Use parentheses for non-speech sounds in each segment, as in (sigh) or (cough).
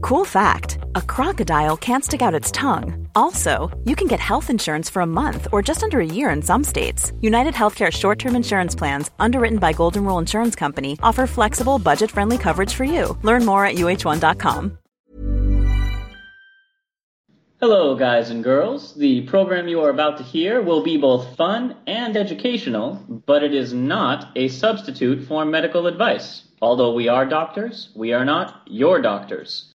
Cool fact a crocodile can't stick out its tongue. Also, you can get health insurance for a month or just under a year in some states. United Healthcare short term insurance plans, underwritten by Golden Rule Insurance Company, offer flexible, budget friendly coverage for you. Learn more at uhone.com. Hello, guys and girls. The program you are about to hear will be both fun and educational, but it is not a substitute for medical advice. Although we are doctors, we are not your doctors.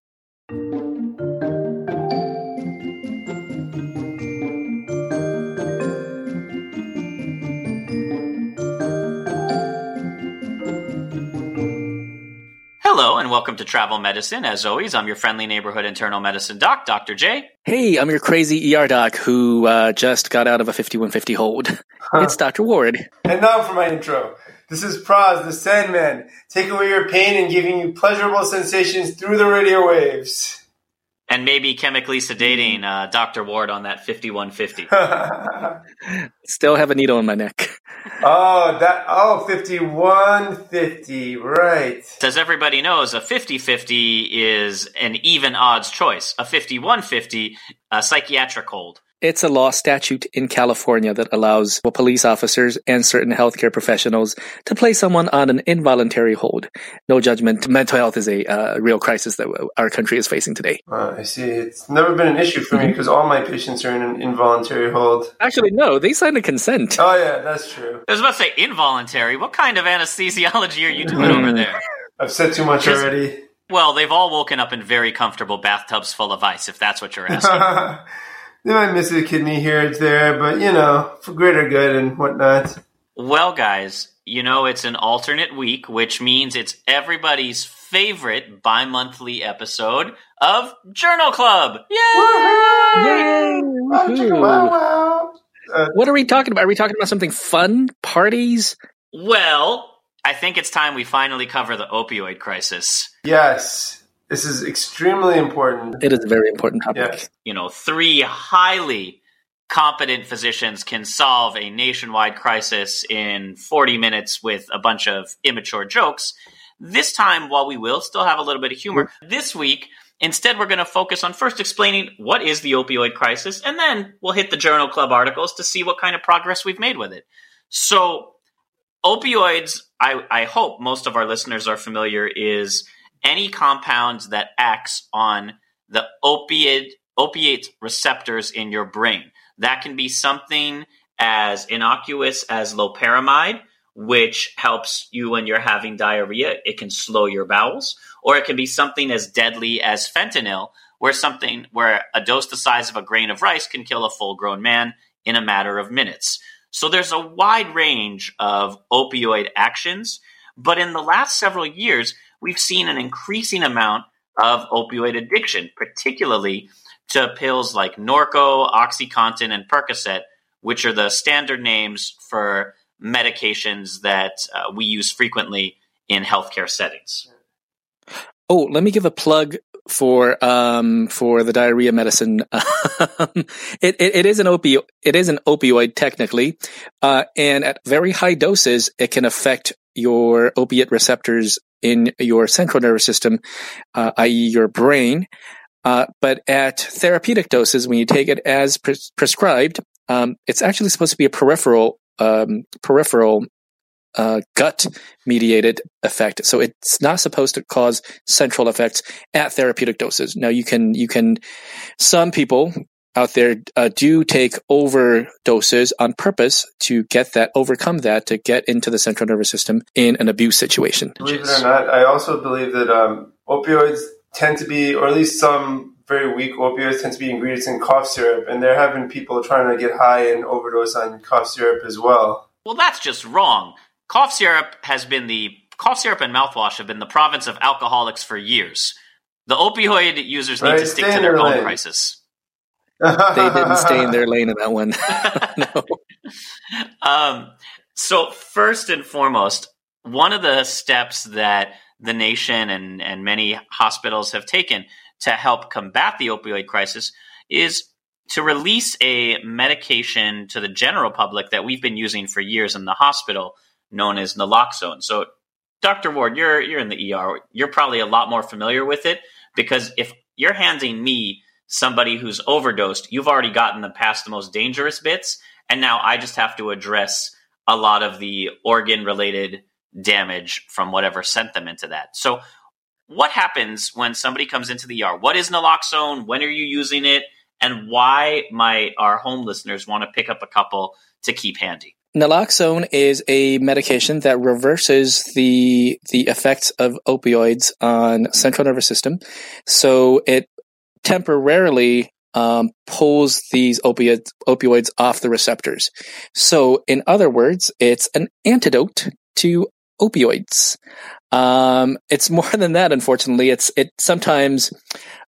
And welcome to Travel Medicine. As always, I'm your friendly neighborhood internal medicine doc, Dr. J. Hey, I'm your crazy ER doc who uh, just got out of a 5150 hold. It's Dr. Ward. And now for my intro. This is Praz, the Sandman, taking away your pain and giving you pleasurable sensations through the radio waves. And maybe chemically sedating uh, Dr. Ward on that 5150. (laughs) Still have a needle in my neck. Oh, that oh 5150, right. As everybody knows, a 50 50 is an even odds choice. A 51 50, a psychiatric hold. It's a law statute in California that allows police officers and certain healthcare professionals to place someone on an involuntary hold. No judgment. Mental health is a uh, real crisis that our country is facing today. Uh, I see. It's never been an issue for me because all my patients are in an involuntary hold. Actually, no, they signed a consent. Oh, yeah, that's true. I was about to say involuntary. What kind of anesthesiology are you doing over there? I've said too much Just- already. Well, they've all woken up in very comfortable bathtubs full of ice, if that's what you're asking. (laughs) they might miss a kidney here or there, but you know, for greater good and whatnot. well, guys, you know it's an alternate week, which means it's everybody's favorite bi monthly episode of Journal Club. Yay! Yay! Wow, Woohoo. wow. Uh, What are we talking about? Are we talking about something fun? Parties? Well, I think it's time we finally cover the opioid crisis. yes, this is extremely important. It is a very important topic. Yes. you know, three highly competent physicians can solve a nationwide crisis in 40 minutes with a bunch of immature jokes. This time, while we will still have a little bit of humor, mm-hmm. this week, instead, we're going to focus on first explaining what is the opioid crisis, and then we'll hit the Journal Club articles to see what kind of progress we've made with it. So, opioids, I, I hope most of our listeners are familiar, is any compound that acts on the opiate opiate receptors in your brain. That can be something as innocuous as loperamide, which helps you when you're having diarrhea. It can slow your bowels, or it can be something as deadly as fentanyl, where something where a dose the size of a grain of rice can kill a full-grown man in a matter of minutes. So there's a wide range of opioid actions, but in the last several years, we've seen an increasing amount of opioid addiction, particularly to pills like Norco, OxyContin, and Percocet, which are the standard names for medications that uh, we use frequently in healthcare settings. Oh, let me give a plug for um for the diarrhea medicine. (laughs) it, it it is an opioid. It is an opioid technically, uh, and at very high doses, it can affect your opiate receptors in your central nervous system, uh, i.e., your brain. Uh, but at therapeutic doses, when you take it as pres- prescribed, um, it's actually supposed to be a peripheral um, peripheral uh, gut mediated effect. So it's not supposed to cause central effects at therapeutic doses. Now you can, you can, some people out there uh, do take overdoses on purpose to get that, overcome that, to get into the central nervous system in an abuse situation. Believe it or not, I also believe that um, opioids tend to be, or at least some very weak opioids tend to be ingredients in cough syrup, and there have been people trying to get high and overdose on cough syrup as well. Well, that's just wrong. Cough syrup has been the cough syrup and mouthwash have been the province of alcoholics for years. The opioid users need Right, to stick to their their own crisis. They didn't (laughs) stay in their lane in that one. (laughs) no. Um, so first and foremost, one of the steps that the nation and, and many hospitals have taken to help combat the opioid crisis is to release a medication to the general public that we've been using for years in the hospital, known as naloxone. So, Dr. Ward, you're you're in the ER. You're probably a lot more familiar with it because if you're handing me somebody who's overdosed, you've already gotten the past the most dangerous bits, and now I just have to address a lot of the organ related damage from whatever sent them into that. So, what happens when somebody comes into the ER? What is naloxone? When are you using it? And why might our home listeners want to pick up a couple to keep handy? Naloxone is a medication that reverses the the effects of opioids on central nervous system. So it temporarily um, pulls these opioids opioids off the receptors. So in other words, it's an antidote to opioids. Um, it's (laughs) more than that. Unfortunately, it's it sometimes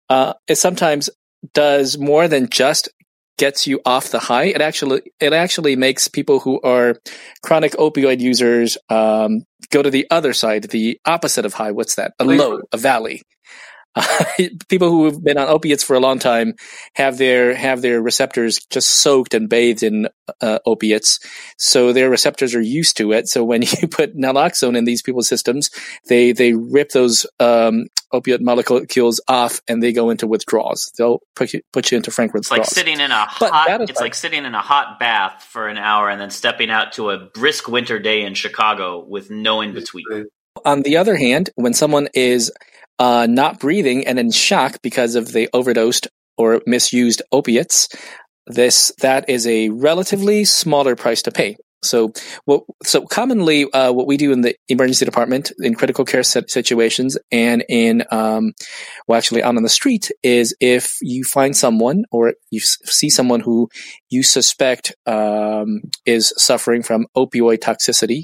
uh, it sometimes does more than just gets you off the high. It actually it actually makes people who are chronic opioid users um, go to the other side, the opposite of high. What's that? A low, a valley. (laughs) people who have been on opiates for a long time have their have their receptors just soaked and bathed in uh, opiates, so their receptors are used to it. So when (laughs) you put naloxone in these people's systems, they they rip those um, opiate molecules off and they go into withdrawals. They'll put you, put you into frank It's like sitting in a But hot. It's aside- like sitting in a hot bath for an hour and then stepping out to a brisk winter day in Chicago with no in between. On the other hand, when someone is uh, not breathing and in shock because of the overdosed or misused opiates, this that is a relatively smaller price to pay. So, what so commonly uh, what we do in the emergency department in critical care sit- situations and in um, well, actually out on the street is if you find someone or you see someone who you suspect um, is suffering from opioid toxicity,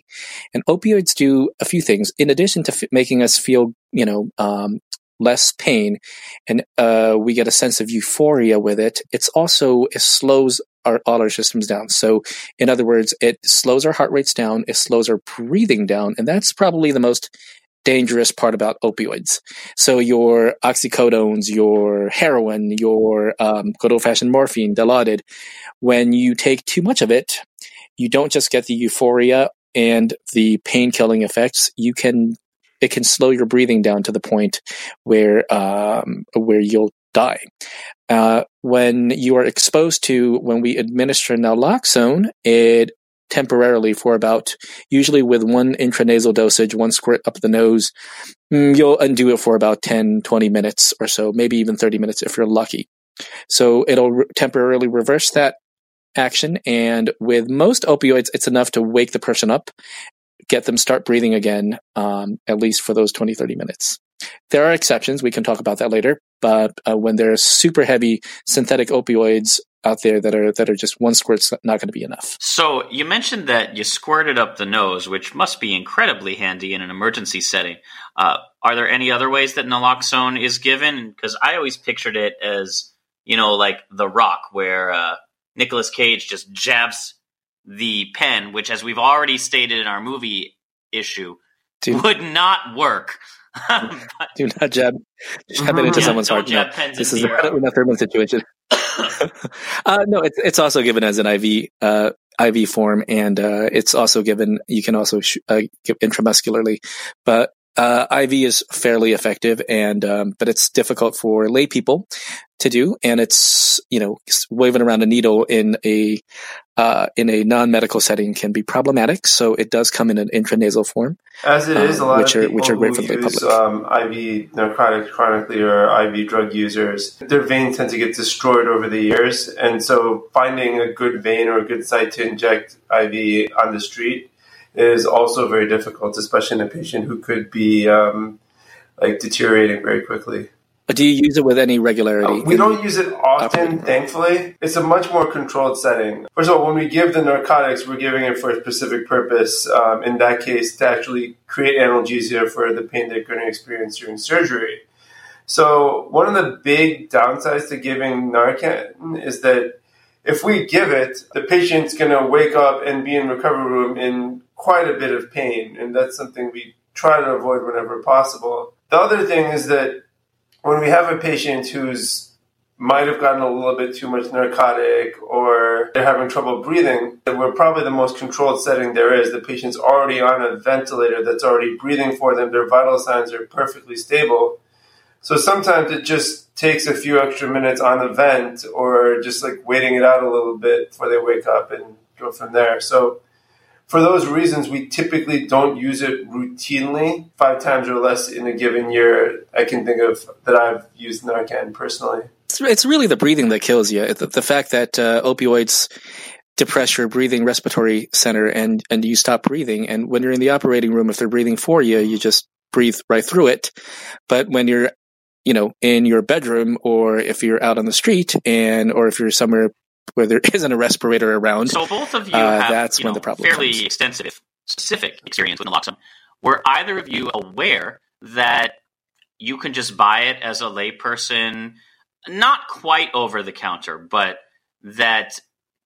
and opioids do a few things in addition to f- making us feel, you know, um, less pain, and uh, we get a sense of euphoria with it. It's also it slows our all our systems down. So, in other words, it slows our heart rates down, it slows our breathing down, and that's probably the most dangerous part about opioids. So your oxycodones, your heroin, your um, good old fashioned morphine, Dilaudid, when you take too much of it, you don't just get the euphoria and the pain killing effects. You can it can slow your breathing down to the point where um, where you'll die. Uh, when you are exposed to when we administer naloxone, it temporarily for about usually with one intranasal dosage, one squirt up the nose, mm, you'll undo it for about 10, 20 minutes or so, maybe even 30 minutes if you're lucky. So it'll re- temporarily reverse that action. And with most opioids, it's enough to wake the person up, get them start breathing again, um, at least for those 20, 30 minutes. There are exceptions. We can talk about that later. But uh, when are super heavy synthetic opioids out there that are that are just one squirt's not going to be enough. So you mentioned that you squirted up the nose, which must be incredibly handy in an emergency setting. Uh, are there any other ways that naloxone is given? Because I always pictured it as you know, like The Rock, where uh, Nicolas Cage just jabs the pen, which, as we've already stated in our movie issue, Do, would not work. But- (laughs) do not jab jab it into Yeah, someone's heart. No, this is a, a thermal situation. (laughs) uh, no, it's it's also given as an IV uh, IV form, and uh, it's also given. You can also sh- uh, give intramuscularly, but uh, IV is fairly effective, and um, but it's difficult for lay people to do, and it's you know waving around a needle in a uh, in a non-medical setting can be problematic. So it does come in an intranasal form, As it is, a um, lot which of are people which are great who for the use public. um, IV narcotics chronically or IV drug users, their veins tend to get destroyed over the years, and so finding a good vein or a good site to inject IV on the street is also very difficult, especially in a patient who could be um, like deteriorating very quickly. Do you use it with any regularity? Uh, we don't use it often, thankfully. It's a much more controlled setting. First of all, when we give the narcotics, we're giving it for a specific purpose. Um, in that case, to actually create analgesia for the pain they're going to experience during surgery. So, one of the big downsides to giving Narcan is that if we give it, the patient's going to wake up and be in recovery room in quite a bit of pain, and that's something we try to avoid whenever possible. The other thing is that when we have a patient who's might have gotten a little bit too much narcotic or they're having trouble breathing, we're probably the most controlled setting there is. The patient's already on a ventilator that's already breathing for them, their vital signs are perfectly stable. So sometimes it just takes a few extra minutes on the vent or just like waiting it out a little bit before they wake up and go from there. So for those reasons, we typically don't use it routinely. Five times or less in a given year, I can think of that I've used Narcan personally. It's, it's really the breathing that kills you. The, the fact that uh, opioids depress your breathing respiratory center and, and you stop breathing. And when you're in the operating room, if they're breathing for you, you just breathe right through it. But when you're, you know, in your bedroom or if you're out on the street and, or if you're somewhere where there (laughs) isn't a respirator around. So both of you uh, have that's you when know, the problem fairly comes. extensive, specific experience with naloxone. Were either of you aware that you can just buy it as a layperson, not quite over the counter, but that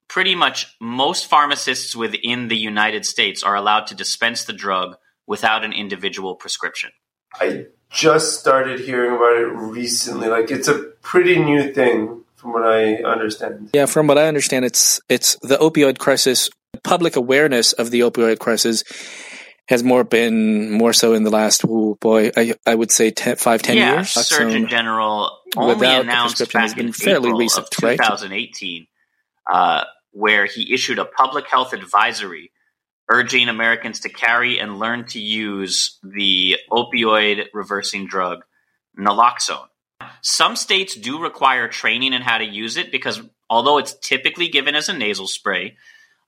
pretty much most pharmacists within the United States are allowed to dispense the drug without an individual prescription? I just started hearing about it recently. Like it's a pretty new thing from what I understand. Yeah, from what I understand, it's it's the opioid crisis. Public awareness of the opioid crisis has more been more so in the last oh boy, I I would say 10, five ten yeah, years. Surgeon So- General only without the announced prescription has been in fairly April recent, of right? 2018, uh, where he issued a public health advisory urging Americans to carry and learn to use the opioid reversing drug naloxone. Some states do require training in how to use it because although it's typically given as a nasal spray,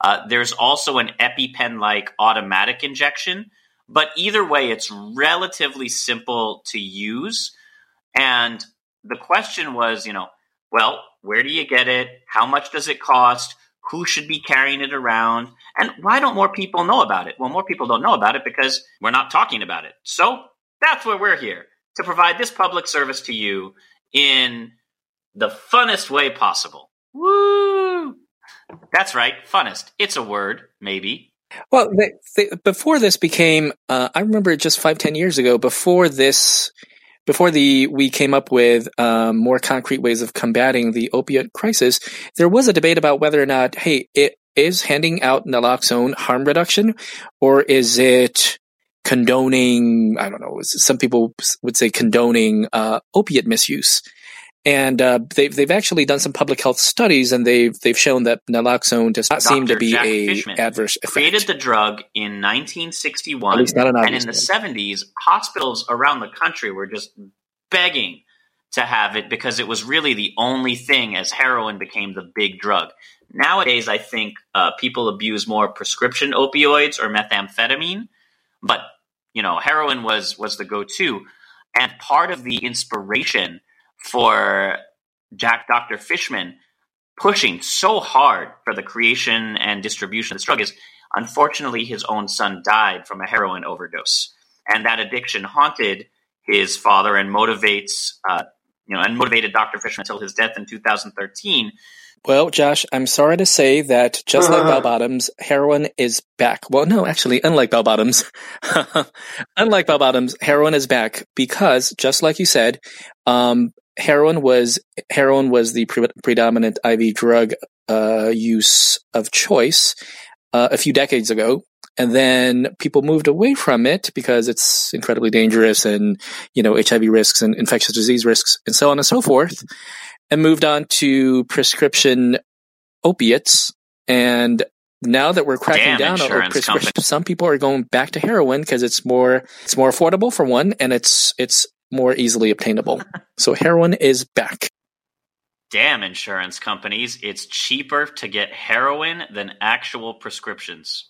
uh, there's also an EpiPen like automatic injection. But either way, it's relatively simple to use. And the question was, you know, well, where do you get it? How much does it cost? Who should be carrying it around? And why don't more people know about it? Well, more people don't know about it because we're not talking about it. So that's why we're here to provide this public service to you in the funnest way possible. Woo! That's right, funnest. It's a word, maybe. Well, they, they, before this became, uh, I remember it just five, ten years ago, before this, before the we came up with um, more concrete ways of combating the opiate crisis, there was a debate about whether or not, hey, it is handing out naloxone harm reduction, or is it condoning? I don't know. Some people would say condoning uh, opiate misuse. And uh, they've they've actually done some public health studies, and they've they've shown that naloxone does not seem to be Jack a Fishman adverse effect. created the drug in 1961 At least not an and in the 70s hospitals around the country were just begging to have it because it was really the only thing as heroin became the big drug nowadays i think uh, people abuse more prescription opioids or methamphetamine but you know heroin was was the go-to. And part of the inspiration for jack dr fishman pushing so hard for the creation and distribution of this drug is unfortunately his own son died from a heroin overdose. And that addiction haunted his father and motivates uh, you know and motivated dr fishman until his death in 2013 Well, Josh, I'm sorry to say that just like bell (laughs) bottoms, heroin is back. Well, no, actually, unlike bell bottoms, (laughs) unlike bell bottoms, heroin is back because, just like you said, um, heroin was heroin was the pre- predominant IV drug uh, use of choice uh, a few decades ago, and then people moved away from it because it's incredibly dangerous and you know HIV risks and infectious disease risks and so on and so forth, and moved on to prescription opiates And now that we're cracking Damn down on prescription, some people are going back to heroin because it's more it's more affordable for one, and it's it's more easily obtainable. (laughs) so heroin is back. Damn insurance companies. It's cheaper to get heroin than actual prescriptions.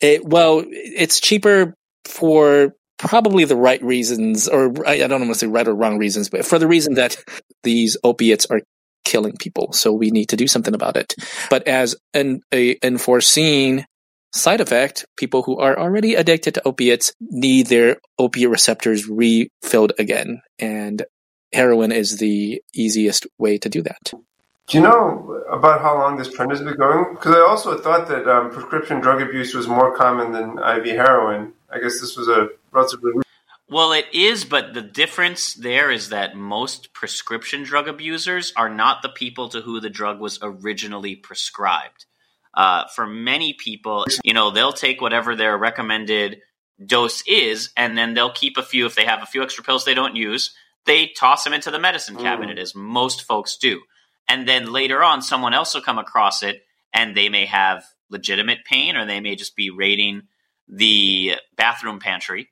It, well, it's cheaper for probably the right reasons, or I don't want to say right or wrong reasons, but for the reason that these opiates are killing people. So we need to do something about it. But as an unforeseen side effect, people who are already addicted to opiates need their opiate receptors refilled again. And heroin is the easiest way to do that. Do you know about how long this trend has been going? Because I also thought that um, prescription drug abuse was more common than IV heroin. I guess this was a relatively Well, it is, but the difference there is that most prescription drug abusers are not the people to who the drug was originally prescribed. Uh, for many people, you know, they'll take whatever their recommended dose is, and then they'll keep a few. If they have a few extra pills they don't use, they toss them into the medicine cabinet, as most folks do. And then later on, someone else will come across it, and they may have legitimate pain, or they may just be raiding the bathroom pantry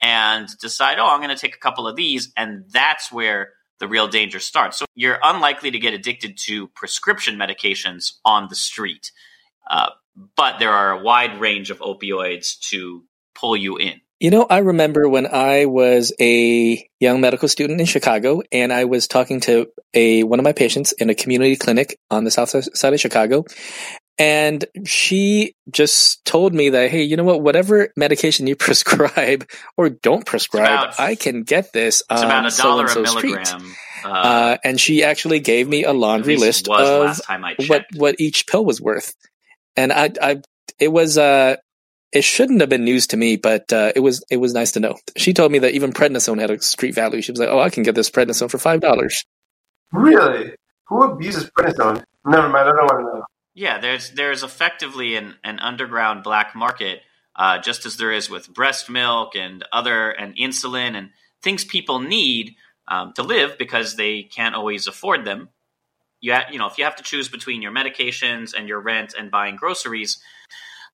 and decide, oh, I'm going to take a couple of these. And that's where the real danger starts. So you're unlikely to get addicted to prescription medications on the street. Uh, but there are a wide range of opioids to pull you in. You know, I remember when I was a young medical student in Chicago and I was talking to a one of my patients in a community clinic on the south side of Chicago. And she just told me that, hey, you know what? Whatever medication you (laughs) prescribe or don't prescribe, about- I can get this It's on about a dollar and a so street. milligram. Uh, Uh, and she actually gave me a laundry list of last time I checked. what what each pill was worth. And I, I, it was, uh, it shouldn't have been news to me, but uh, it was it was nice to know. She told me that even prednisone had a street value. She was like, "Oh, I can get this prednisone for five dollars." really. Who abuses prednisone? Never mind. I don't want to know. Yeah, there's there's effectively an, an underground black market, uh, just as there is with breast milk and other and insulin and things people need um, to live because they can't always afford them. You ha- you know if you have to choose between your medications and your rent and buying groceries,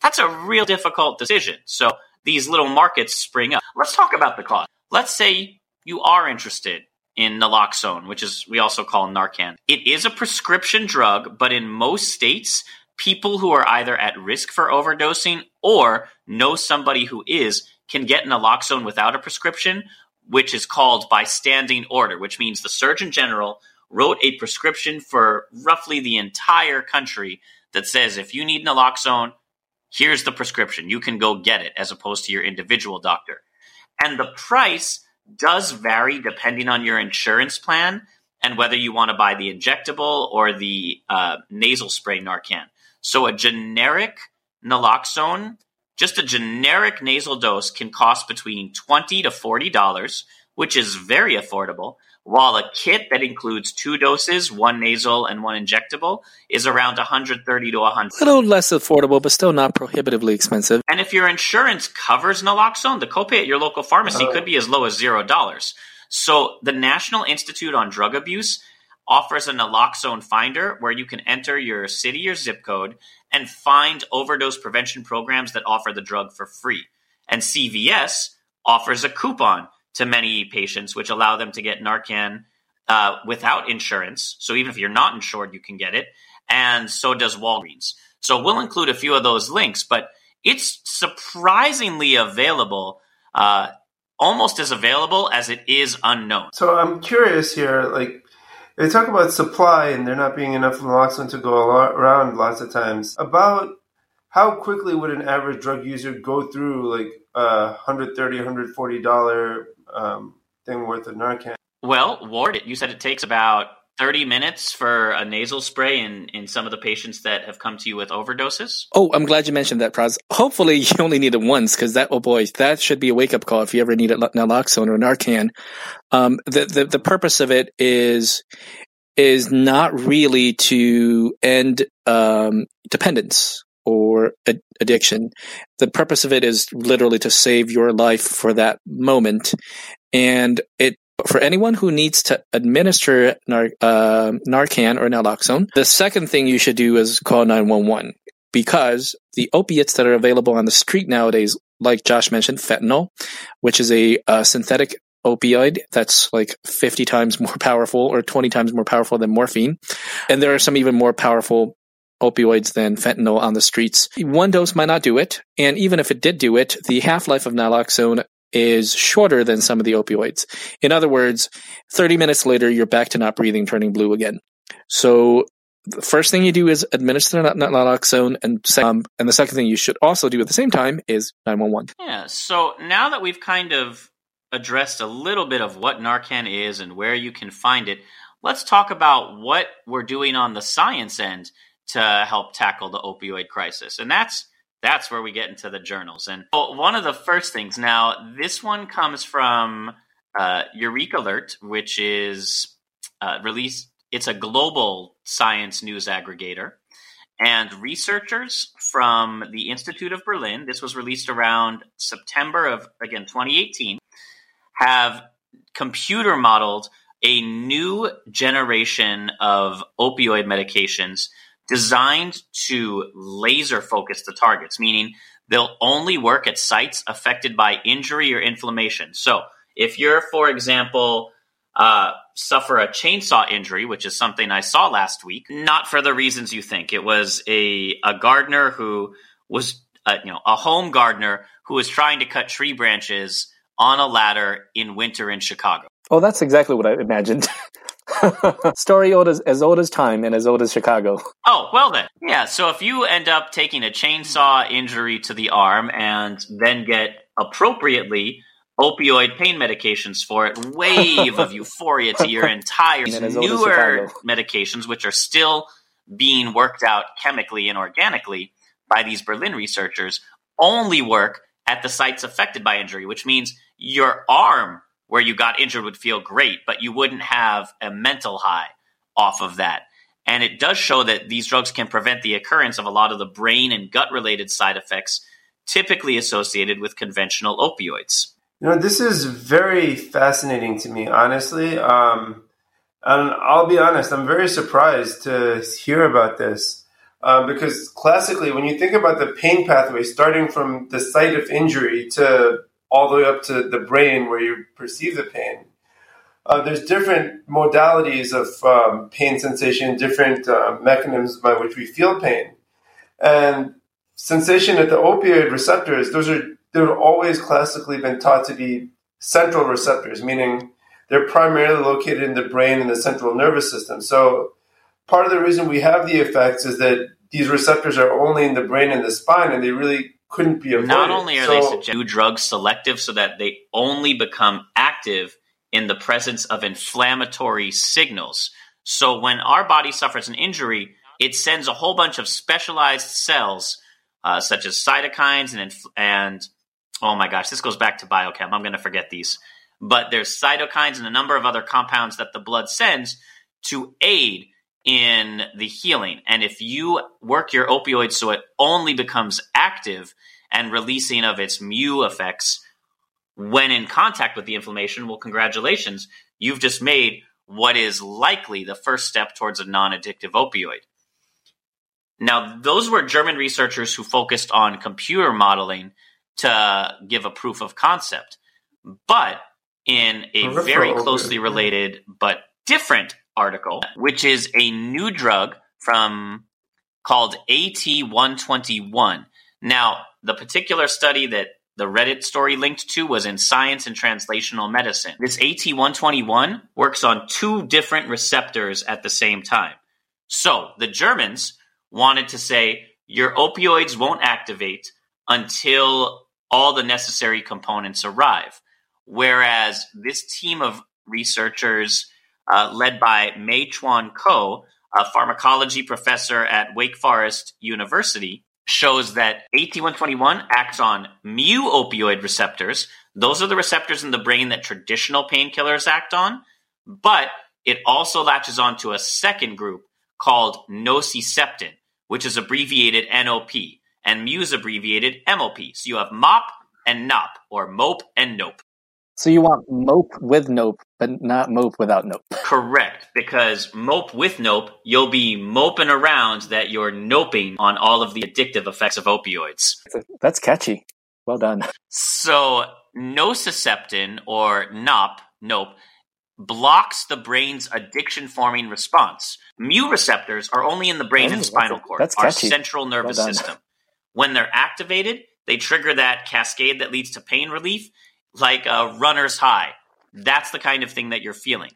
that's a real difficult decision. So these little markets spring up. Let's talk about the cost. Let's say you are interested in naloxone, which is we also call Narcan. It is a prescription drug, but in most states, people who are either at risk for overdosing or know somebody who is can get naloxone without a prescription, which is called by standing order, which means the Surgeon General wrote a prescription for roughly the entire country that says if you need naloxone, here's the prescription. You can go get it as opposed to your individual doctor. And the price does vary depending on your insurance plan and whether you want to buy the injectable or the uh, nasal spray Narcan. So a generic naloxone, just a generic nasal dose, can cost between twenty to forty dollars, which is very affordable. While a kit that includes two doses, one nasal and one injectable, is around 130 to 100. A little less affordable, but still not prohibitively expensive. And if your insurance covers naloxone, the copay at your local pharmacy uh. could be as low as zero dollars. So the National Institute on Drug Abuse offers a naloxone finder where you can enter your city or zip code and find overdose prevention programs that offer the drug for free. And CVS offers a coupon to many patients, which allow them to get Narcan uh, without insurance. So even if you're not insured, you can get it. And so does Walgreens. So we'll include a few of those links, but it's surprisingly available, uh, almost as available as it is unknown. So I'm curious here, like they talk about supply and there not being enough naloxone to go around lots of times. About how quickly would an average drug user go through like a 130 140 dollar um, thing worth of Narcan? Well, Ward, you said it takes about 30 minutes for a nasal spray in, in some of the patients that have come to you with overdoses. Oh, I'm glad you mentioned that, Praz. Hopefully, you only need it once because that, oh boy, that should be a wake up call if you ever need a naloxone or Narcan. Um, the, the the purpose of it is is not really to end um, dependence or ad- addiction. The purpose of it is literally to save your life for that moment, and it for anyone who needs to administer Nar- uh, Narcan or naloxone, the second thing you should do is call 911. because the opiates that are available on the street nowadays, like Josh mentioned, fentanyl, which is a, a synthetic opioid that's like 50 times more powerful or 20 times more powerful than morphine. And there are some even more powerful opioids than fentanyl on the streets. One dose might not do it. And even if it did do it, the half life of naloxone is shorter than some of the opioids. In other words, 30 minutes later, you're back to not breathing, turning blue again. So the first thing you do is administer naloxone, and um, and the second thing you should also do at the same time is 911. Yeah. So now that we've kind of addressed a little bit of what Narcan is and where you can find it, let's talk about what we're doing on the science end to help tackle the opioid crisis. And that's that's where we get into the journals. And one of the first things now, this one comes from uh, EurekAlert, which is uh, released. It's a global science news aggregator, and researchers from the Institute of Berlin. This was released around September of again 2018. Have computer modeled a new generation of opioid medications designed to laser focus the targets, meaning they'll only work at sites affected by injury or inflammation. So, if you're, for example, uh, suffer a chainsaw injury, which is something I saw last week, not for the reasons you think. It was a a gardener who was, uh, you know, a home gardener who was trying to cut tree branches on a ladder in winter in Chicago. Oh, that's exactly what I imagined. (laughs) (laughs) Story old as, as old as time and as old as Chicago. Oh, well then. Yeah, so if you end up taking a chainsaw injury to the arm and then get appropriately opioid pain medications for it, wave of (laughs) euphoria to your entire newer medications, which are still being worked out chemically and organically by these Berlin researchers, only work at the sites affected by injury, which means your arm where you got injured would feel great, but you wouldn't have a mental high off of that. And it does show that these drugs can prevent the occurrence of a lot of the brain and gut related side effects typically associated with conventional opioids. You know, this is very fascinating to me, honestly. Um, and I'll be honest, I'm very surprised to hear about this. Uh, because classically, when you think about the pain pathway, starting from the site of injury to all the way up to the brain where you perceive the pain. Uh, there's different modalities of um, pain sensation, different uh, mechanisms by which we feel pain. And sensation at the opioid receptors, those are they've always classically been taught to be central receptors, meaning they're primarily located in the brain and the central nervous system. So part of the reason we have the effects is that these receptors are only in the brain and the spine, and they really couldn't be avoided. Not only are so, they suggest drugs selective so that they only become active in the presence of inflammatory signals. So when our body suffers an injury, it sends a whole bunch of specialized cells, uh, such as cytokines and inf- and oh my gosh, this goes back to biochem. I'm going to forget these, but there's cytokines and a number of other compounds that the blood sends to aid in the healing. And if you work your opioid so it only becomes active and releasing of its mu effects when in contact with the inflammation, well, congratulations, you've just made what is likely the first step towards a non addictive opioid. Now, those were German researchers who focused on computer modeling to give a proof of concept. But in a very closely related but different article, which is a new drug from called AT121. Now, the particular study that the Reddit story linked to was in Science and Translational Medicine. This AT121 works on two different receptors at the same time. So the Germans wanted to say your opioids won't activate until all the necessary components arrive. Whereas this team of researchers uh, led by Mei Chuan Ko, a pharmacology professor at Wake Forest University, shows that AT121 acts on mu opioid receptors. Those are the receptors in the brain that traditional painkillers act on, but it also latches onto a second group called nociceptin, which is abbreviated NOP, and mu is abbreviated MOP. So you have MOP and NOP, or MOPE and NOPE. So you want mope with nope, but not mope without nope. Correct, because mope with nope, you'll be moping around that you're noping on all of the addictive effects of opioids. That's catchy. Well done. So nociceptin or NOP, nope, blocks the brain's addiction forming response. Mu receptors are only in the brain Oh, and spinal cord, that's our catchy. central nervous Well system. When they're activated, they trigger that cascade that leads to pain relief, like a runner's high. That's the kind of thing that you're feeling.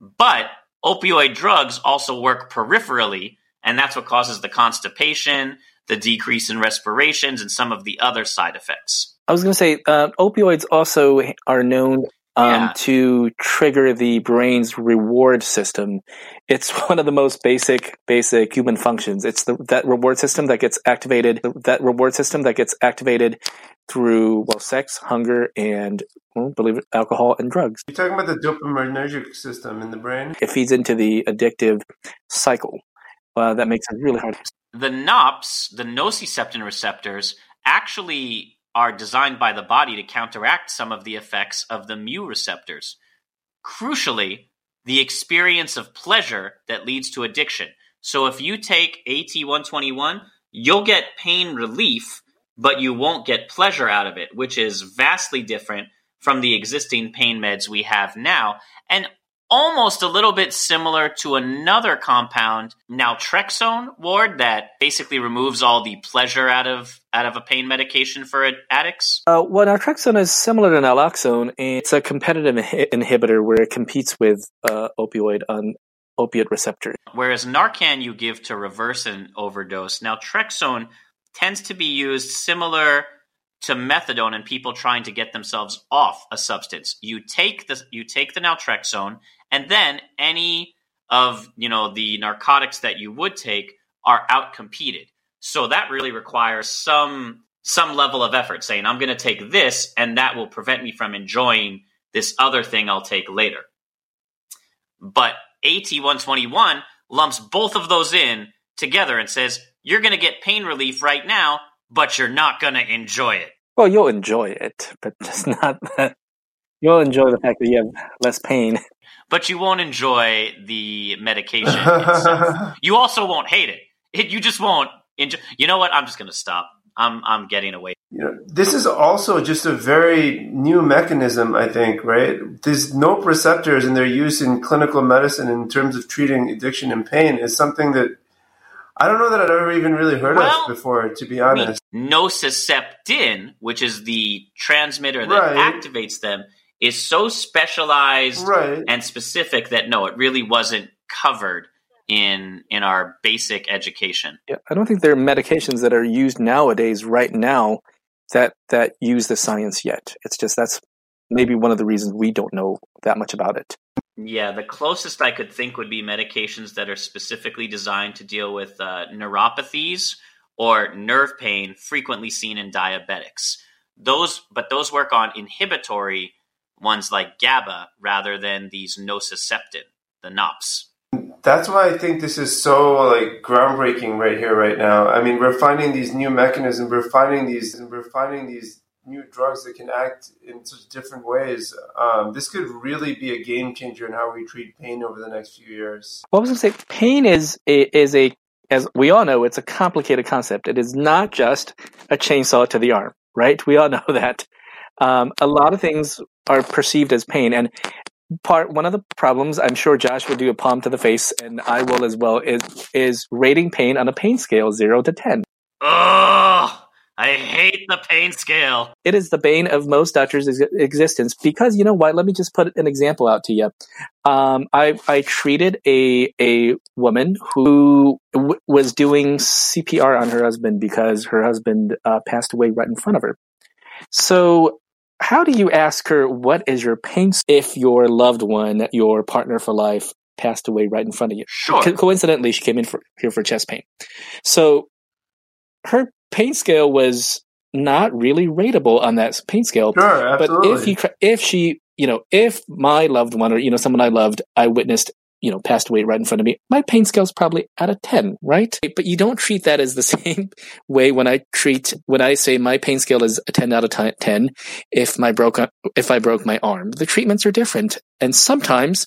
But opioid drugs also work peripherally, and that's what causes the constipation, the decrease in respirations, and some of the other side effects. I was going to say uh, opioids also are known um, Yeah. to trigger the brain's reward system. It's (laughs) one of the most basic basic human functions. It's the, that reward system that gets activated. That reward system that gets activated through well, sex, hunger, and well, believe it, alcohol and drugs. You're talking about the dopaminergic system in the brain. It feeds into the addictive cycle. Uh, that makes it really hard. the NOPs, the nociceptin receptors, actually are designed by the body to counteract some of the effects of the mu receptors. Crucially, the experience of pleasure that leads to addiction. So if you take AT121, you'll get pain relief, but you won't get pleasure out of it, which is vastly different from the existing pain meds we have now. And almost a little bit similar to another compound, naltrexone, Ward, that basically removes all the pleasure out of out of a pain medication for addicts. Uh, well, naltrexone is similar to naloxone, and it's a competitive inhibitor where it competes with uh, opioid on opiate receptors. Whereas Narcan you give to reverse an overdose, naltrexone tends to be used similar to methadone in people trying to get themselves off a substance. You take the you take the naltrexone, and then any of you know the narcotics that you would take are outcompeted. So that really requires some some level of effort. Saying I'm going to take this, and that will prevent me from enjoying this other thing I'll take later. But AT121 lumps both of those in together and says, you're going to get pain relief right now, but you're not going to enjoy it. Well, you'll enjoy it, but it's (laughs) not that. You'll enjoy the fact that you have less pain. But you won't enjoy the medication itself. (laughs) You also won't hate it. it you just won't enjoy. You know what? I'm just going to stop. I'm, I'm getting away. You know, this is also just a very new mechanism, I think, right? These NOPE receptors and their use in clinical medicine in terms of treating addiction and pain is something that I don't know that I've ever even really heard Well, of before, to be I mean, honest. nociceptin, which is the transmitter that Right. activates them, is so specialized Right. and specific that no, it really wasn't covered in in our basic education. Yeah, I don't think there are medications that are used nowadays, right now, that that use the science yet. It's just that's maybe one of the reasons we don't know that much about it. Yeah, the closest I could think would be medications that are specifically designed to deal with uh, neuropathies or nerve pain frequently seen in diabetics. Those, but those work on inhibitory ones like GABA rather than these nociceptin, the NOPs. That's why I think this is so like groundbreaking right here, right now. I mean, we're finding these new mechanisms. We're finding these, and we're finding these new drugs that can act in such different ways. Um, this could really be a game changer in how we treat pain over the next few years. What was I say? Pain is is a as we all know, it's a complicated concept. It is not just a chainsaw to the arm, right? We all (laughs) know that. Um, a lot of things are perceived as pain, and part one of the problems I'm sure Josh will do a palm to the face, and I will as well is is rating pain on a pain scale zero to ten. Ugh! I hate the pain scale. It is the bane of most doctors' ex- existence because you know what? Let me just put an example out to you. Um, I I treated a a woman who w- was doing CPR on her husband because her husband uh, passed away right in front of her. So, how do you ask her what is your pain if your loved one, your partner for life, passed away right in front of you? Sure. Co- coincidentally, she came in for, here for chest pain. So her pain scale was not really rateable on that pain scale. Sure, absolutely. But if he, if she, you know, if my loved one or you know someone I loved, I witnessed, you know, passed away right in front of me, my pain scale is probably at a 10, right? But you don't treat that as the (laughs) same way when I treat, when I say my pain scale is a 10 out of 10 if my broke, if I broke my arm. The treatments are different. And sometimes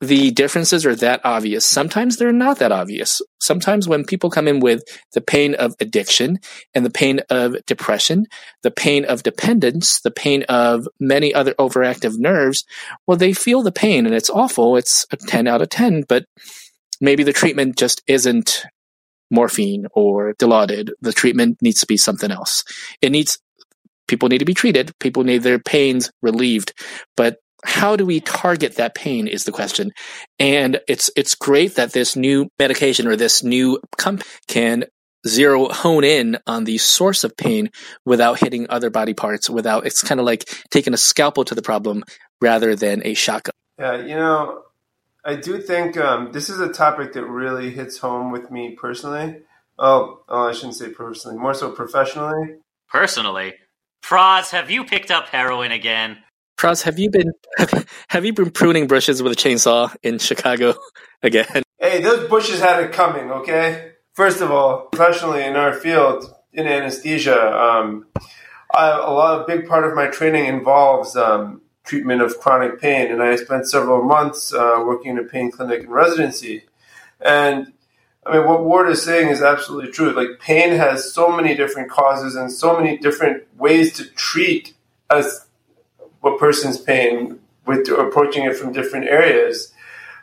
the differences are that obvious. Sometimes they're not that obvious. Sometimes when people come in with the pain of addiction and the pain of depression, the pain of dependence, the pain of many other overactive nerves, well, they feel the pain and it's awful. It's a 10 out of 10, but maybe the treatment just isn't morphine or Dilaudid. The treatment needs to be something else. It needs, people need to be treated. People need their pains relieved, but how do we target that pain is the question. And it's it's great that this new medication or this new comp can zero hone in on the source of pain without hitting other body parts without it's kind of like taking a scalpel to the problem rather than a shotgun. Yeah you know i do think um, this is a topic that really hits home with me personally. Oh, oh i shouldn't say personally more so professionally. Personally? Praz, have you picked up heroin again Cross, have you been have you been pruning bushes with a chainsaw in Chicago (laughs) again? Hey, those bushes had it coming. Okay, first of all, professionally in our field in anesthesia, um, I, a lot of big part of my training involves um, treatment of chronic pain, and I spent several months uh, working in a pain clinic in residency. And I mean, what Ward is saying is absolutely true. Like, pain has so many different causes and so many different ways to treat as a person's pain with approaching it from different areas.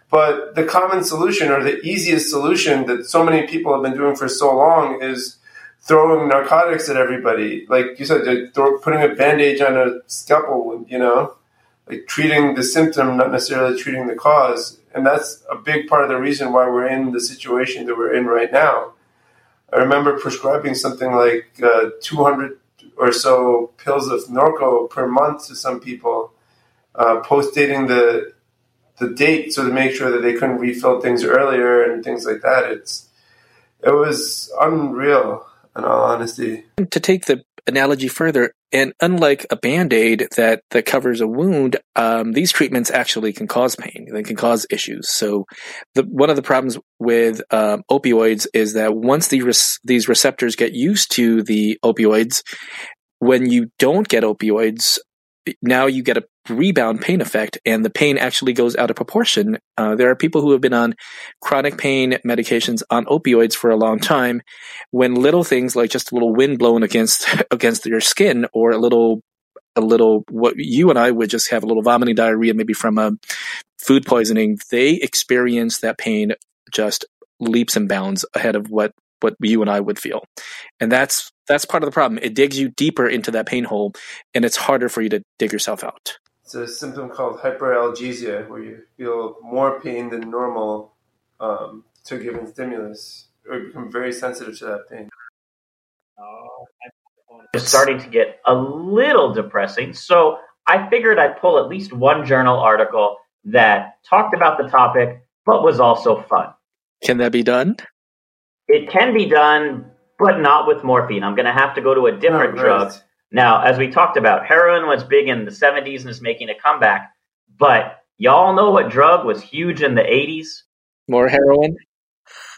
But the common solution or the easiest solution that so many people have been doing for so long is throwing narcotics at everybody. Like you said, putting a bandage on a scalpel, you know, like treating the symptom, not necessarily treating the cause. And that's a big part of the reason why we're in the situation that we're in right now. I remember prescribing something like uh, 200 or so pills of Norco per month to some people, uh, post dating the the date so to make sure that they couldn't refill things earlier and things like that. It's it was unreal in all honesty. To take the analogy further, and unlike a band aid that, that covers a wound, um, these treatments actually can cause pain. They can cause issues. So, the, one of the problems with um, opioids is that once the res- these receptors get used to the opioids, when you don't get opioids, now you get a rebound pain effect and the pain actually goes out of proportion. Uh, there are people who have been on chronic pain medications on opioids for a long time. When little things like just a little wind blowing against, (laughs) against your skin or a little, a little, what you and I would just have a little vomiting diarrhea, maybe from a food poisoning, they experience that pain just leaps and bounds ahead of what what you and I would feel. And that's that's part of the problem. It digs you deeper into that pain hole and it's harder for you to dig yourself out. It's a symptom called hyperalgesia where you feel more pain than normal um, to a given stimulus or become very sensitive to that pain. It's starting to get a little depressing. So I figured I'd pull at least one journal article that talked about the topic but was also fun. Can that be done? It can be done, but not with morphine. I'm going to have to go to a different oh, drug. Now, as we talked about, heroin was big in the 70s and is making a comeback. But y'all know what drug was huge in the 80s? More heroin? (laughs)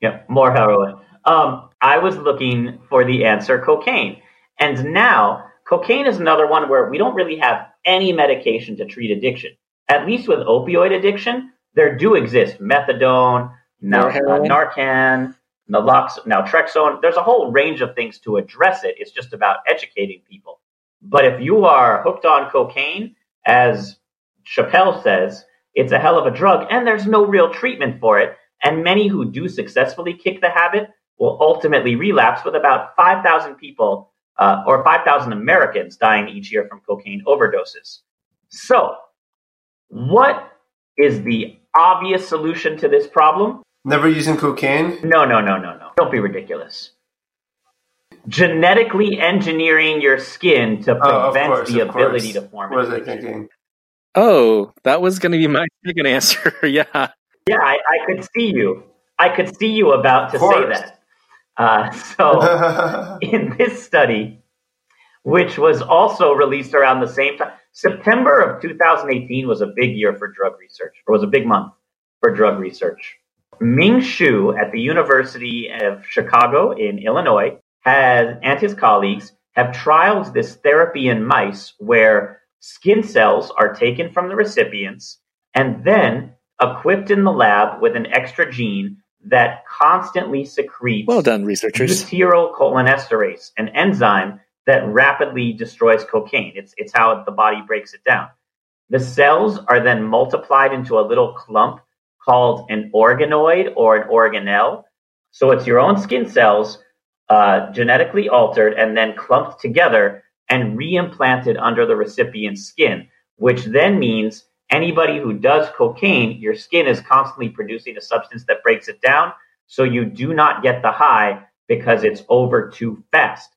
yeah, more heroin. Um, I was looking for the answer cocaine. And now, cocaine is another one where we don't really have any medication to treat addiction. At least with opioid addiction, there do exist methadone, now uh, Narcan, naloxone, naltrexone. There's a whole range of things to address it. It's just about educating people. But if you are hooked on cocaine, as Chappelle says, it's a hell of a drug, and there's no real treatment for it. And many who do successfully kick the habit will ultimately relapse, with about 5,000 people uh, or 5,000 Americans dying each year from cocaine overdoses. So, what is the obvious solution to this problem? Never using cocaine? No, no, no, no, no. Don't be ridiculous. Genetically engineering your skin to oh, prevent course, the ability course. to form. It. What was I thinking? Oh, that was going to be my (laughs) second answer. (laughs) yeah. Yeah, I, I, could see you. I could see you about to say that. Uh, so, (laughs) in this study, which was also released around the same time, September of 2018 was a big year for drug research, or was a big month for drug research. Ming Shu at the University of Chicago in Illinois has, and his colleagues have trialed this therapy in mice where skin cells are taken from the recipients and then equipped in the lab with an extra gene that constantly secretes well done researchers butyrylcholinesterase, an enzyme that rapidly destroys cocaine. It's, it's how the body breaks it down. The cells are then multiplied into a little clump called an organoid or an organelle. So it's your own skin cells uh, genetically altered and then clumped together and reimplanted under the recipient's skin, which then means anybody who does cocaine, your skin is constantly producing a substance that breaks it down. So you do not get the high because it's over too fast.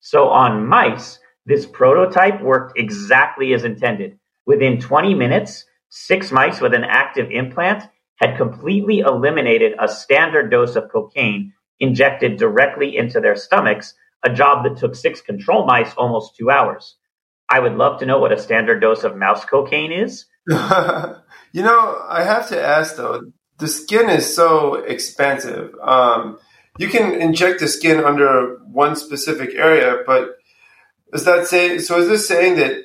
So on mice, this prototype worked exactly as intended. Within 20 minutes, six mice with an active implant had completely eliminated a standard dose of cocaine injected directly into their stomachs, a job that took six control mice almost two hours. I would love to know what a standard dose of mouse cocaine is. (laughs) you know, I have to ask though, the skin is so expensive. Um, you can inject the skin under one specific area, but is that say so? Is this saying that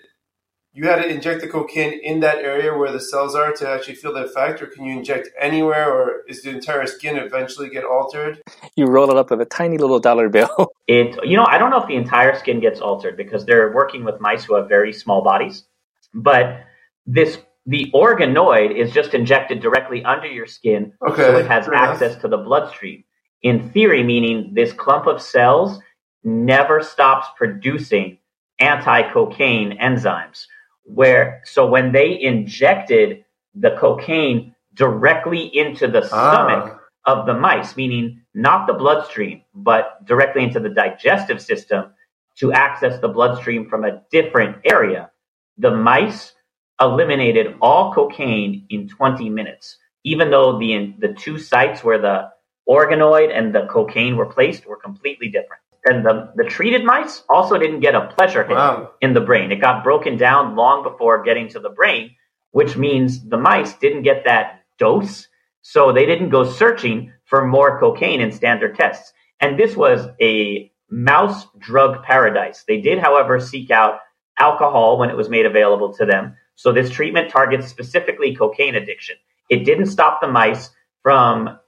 you had to inject the cocaine in that area where the cells are to actually feel the effect, or can you inject anywhere, or is the entire skin eventually get altered? You roll it up with a tiny little dollar bill. (laughs) It, you know, I don't know if the entire skin gets altered because they're working with mice who have very small bodies, but this the organoid is just injected directly under your skin, okay, so it has access enough. to the bloodstream in theory, meaning this clump of cells never stops producing anti-cocaine enzymes. Where so when they injected the cocaine directly into the stomach ah. of the mice, meaning not the bloodstream, but directly into the digestive system to access the bloodstream from a different area, the mice eliminated all cocaine in 20 minutes, even though the the two sites where the organoid and the cocaine were placed were completely different. And the, the treated mice also didn't get a pleasure hit wow. in the brain. It got broken down long before getting to the brain, which means the mice didn't get that dose. So they didn't go searching for more cocaine in standard tests. And this was a mouse drug paradise. They did, however, seek out alcohol when it was made available to them. So this treatment targets specifically cocaine addiction. It didn't stop the mice from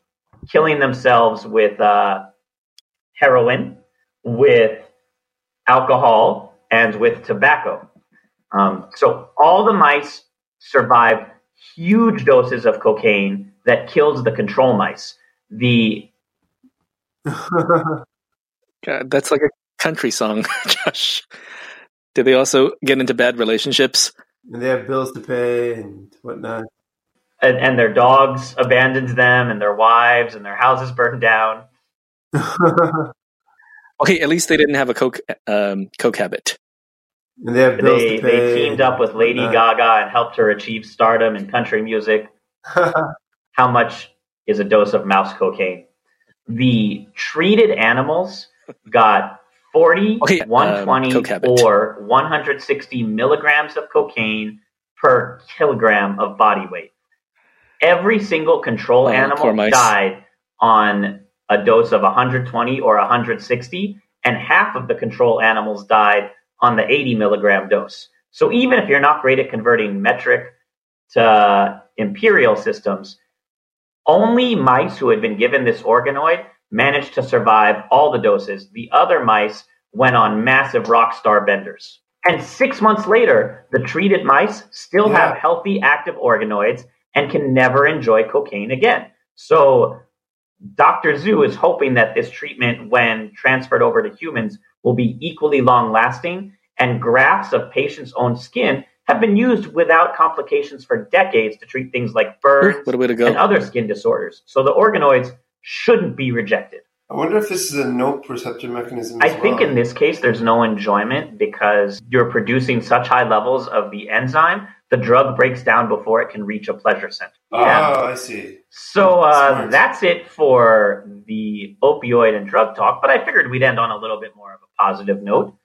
killing themselves with uh, heroin, with alcohol, and with tobacco. Um, so all the mice survived huge doses of cocaine that kills the control mice. The (laughs) God, that's like a country song, (laughs) Josh. Did they also get into bad relationships? And they have bills to pay and whatnot and, and their dogs abandoned them, and their wives and their houses burned down. (laughs) okay, at least they didn't have a coke um, coke habit. And they, they, they teamed up with Lady Gaga and helped her achieve stardom in country music. (laughs) How much is a dose of mouse cocaine? The treated animals got 40, okay, 120, um, or 160 milligrams of cocaine per kilogram of body weight every single control oh, animal died on a dose of 120 or 160, and half of the control animals died on the 80 milligram dose. So even if you're not great at converting metric to imperial systems, only mice who had been given this organoid managed to survive all the doses. The other mice went on massive rock star benders. And six months later, the treated mice still yeah. have healthy active organoids and can never enjoy cocaine again. So Dr. Zhu is hoping that this treatment, when transferred over to humans, will be equally long lasting, and grafts of patients' own skin have been used without complications for decades to treat things like burns and other skin disorders. So the organoids shouldn't be rejected. I wonder if this is a nociceptor mechanism. I think in this case, there's no enjoyment because you're producing such high levels of the enzyme the drug breaks down before it can reach a pleasure center. Oh, yeah. I see. So uh, that's it for the opioid and drug talk, but I figured we'd end on a little bit more of a positive note.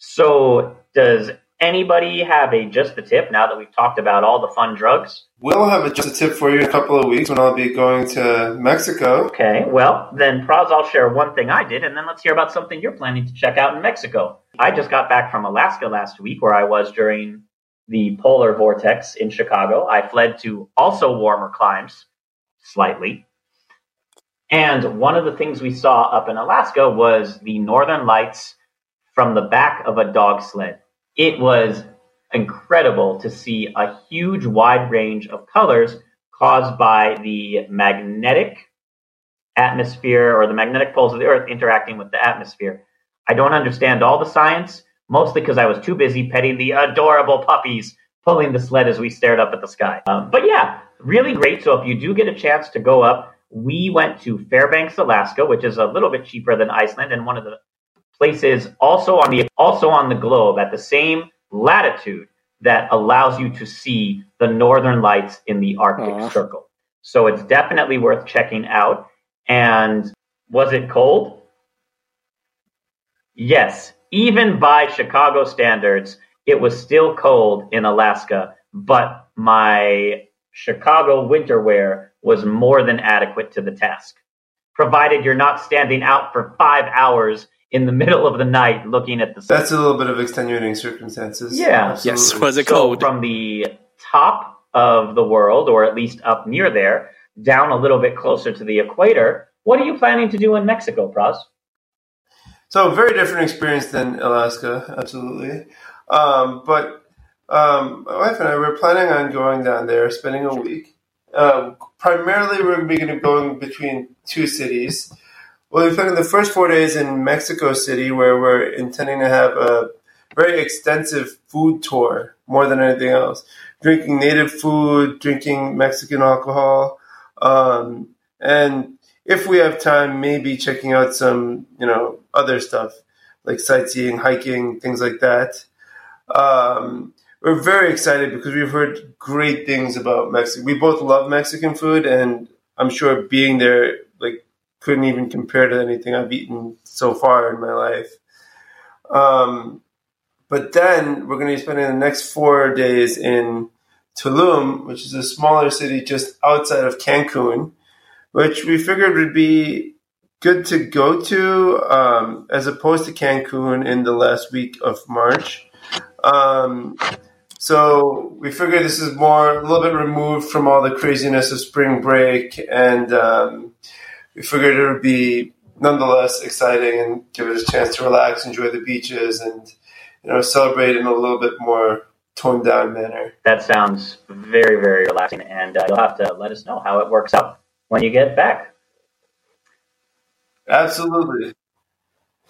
So, does Anybody have a just the tip now that we've talked about all the fun drugs? We'll have a, just a tip for you in a couple of weeks when I'll be going to Mexico. Okay, well, then Praz, I'll share one thing I did, and then let's hear about something you're planning to check out in Mexico. I just got back from Alaska last week, where I was during the polar vortex in Chicago. I fled to also warmer climes, slightly. And one of the things we saw up in Alaska was the northern lights from the back of a dog sled. It was incredible to see a huge wide range of colors caused by the magnetic atmosphere or the magnetic poles of the earth interacting with the atmosphere. I don't understand all the science, mostly because I was too busy petting the adorable puppies pulling the sled as we stared up at the sky. Um, but yeah, really great. So if you do get a chance to go up, we went to Fairbanks, Alaska, which is a little bit cheaper than Iceland and one of the places also on the also on the globe at the same latitude that allows you to see the northern lights in the Arctic Aww. Circle. So it's definitely worth checking out. And was it cold? Yes, even by Chicago standards, it was still cold in Alaska, but my Chicago winter wear was more than adequate to the task, provided you're not standing out for five hours in the (laughs) middle of the night looking at the sun. That's a little bit of extenuating circumstances. Yeah. Absolutely. Yes. Was it cold? So from the top of the world, or at least up near there, down a little bit closer to the equator, what are you planning to do in Mexico, Praz? So, very different experience than Alaska, absolutely. Um, but um, my wife and I were planning on going down there, spending a week. Um, primarily, we're going to be going between two cities. Well, we're spending the first four days in Mexico City, where we're intending to have a very extensive food tour more than anything else. Drinking native food, drinking Mexican alcohol, um, and if we have time, maybe checking out some, you know, other stuff like sightseeing, hiking, things like that. Um, we're very excited because we've heard great things about Mexico. We both love Mexican food, and I'm sure being there like couldn't even compare to anything I've eaten so far in my life. Um, but then we're going to be spending the next four days in Tulum, which is a smaller city just outside of Cancun, which we figured would be good to go to um, as opposed to Cancun in the last week of March. Um, so we figured this is more a little bit removed from all the craziness of spring break, and um, we figured it would be nonetheless exciting and give us a chance to relax, enjoy the beaches, and you know celebrate in a little bit more toned down manner. That sounds very very relaxing, and uh, you'll have to let us know how it works out when you get back. Absolutely.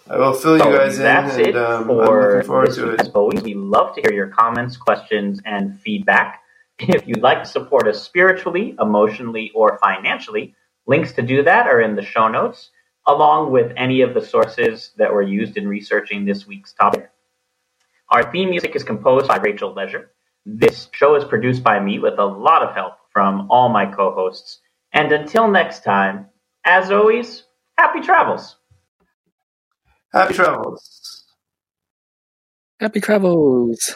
I will fill you guys in. That's and, it um, for forward to it. We love to hear your comments, questions, and feedback. (laughs) If you'd like to support us spiritually, emotionally, or financially, links to do that are in the show notes, along with any of the sources that were used in researching this week's topic. Our theme music is composed by Rachel Leisure. This show is produced by me with a lot of help from all my co hosts. And until next time, as always, happy travels. Happy travels. Happy travels.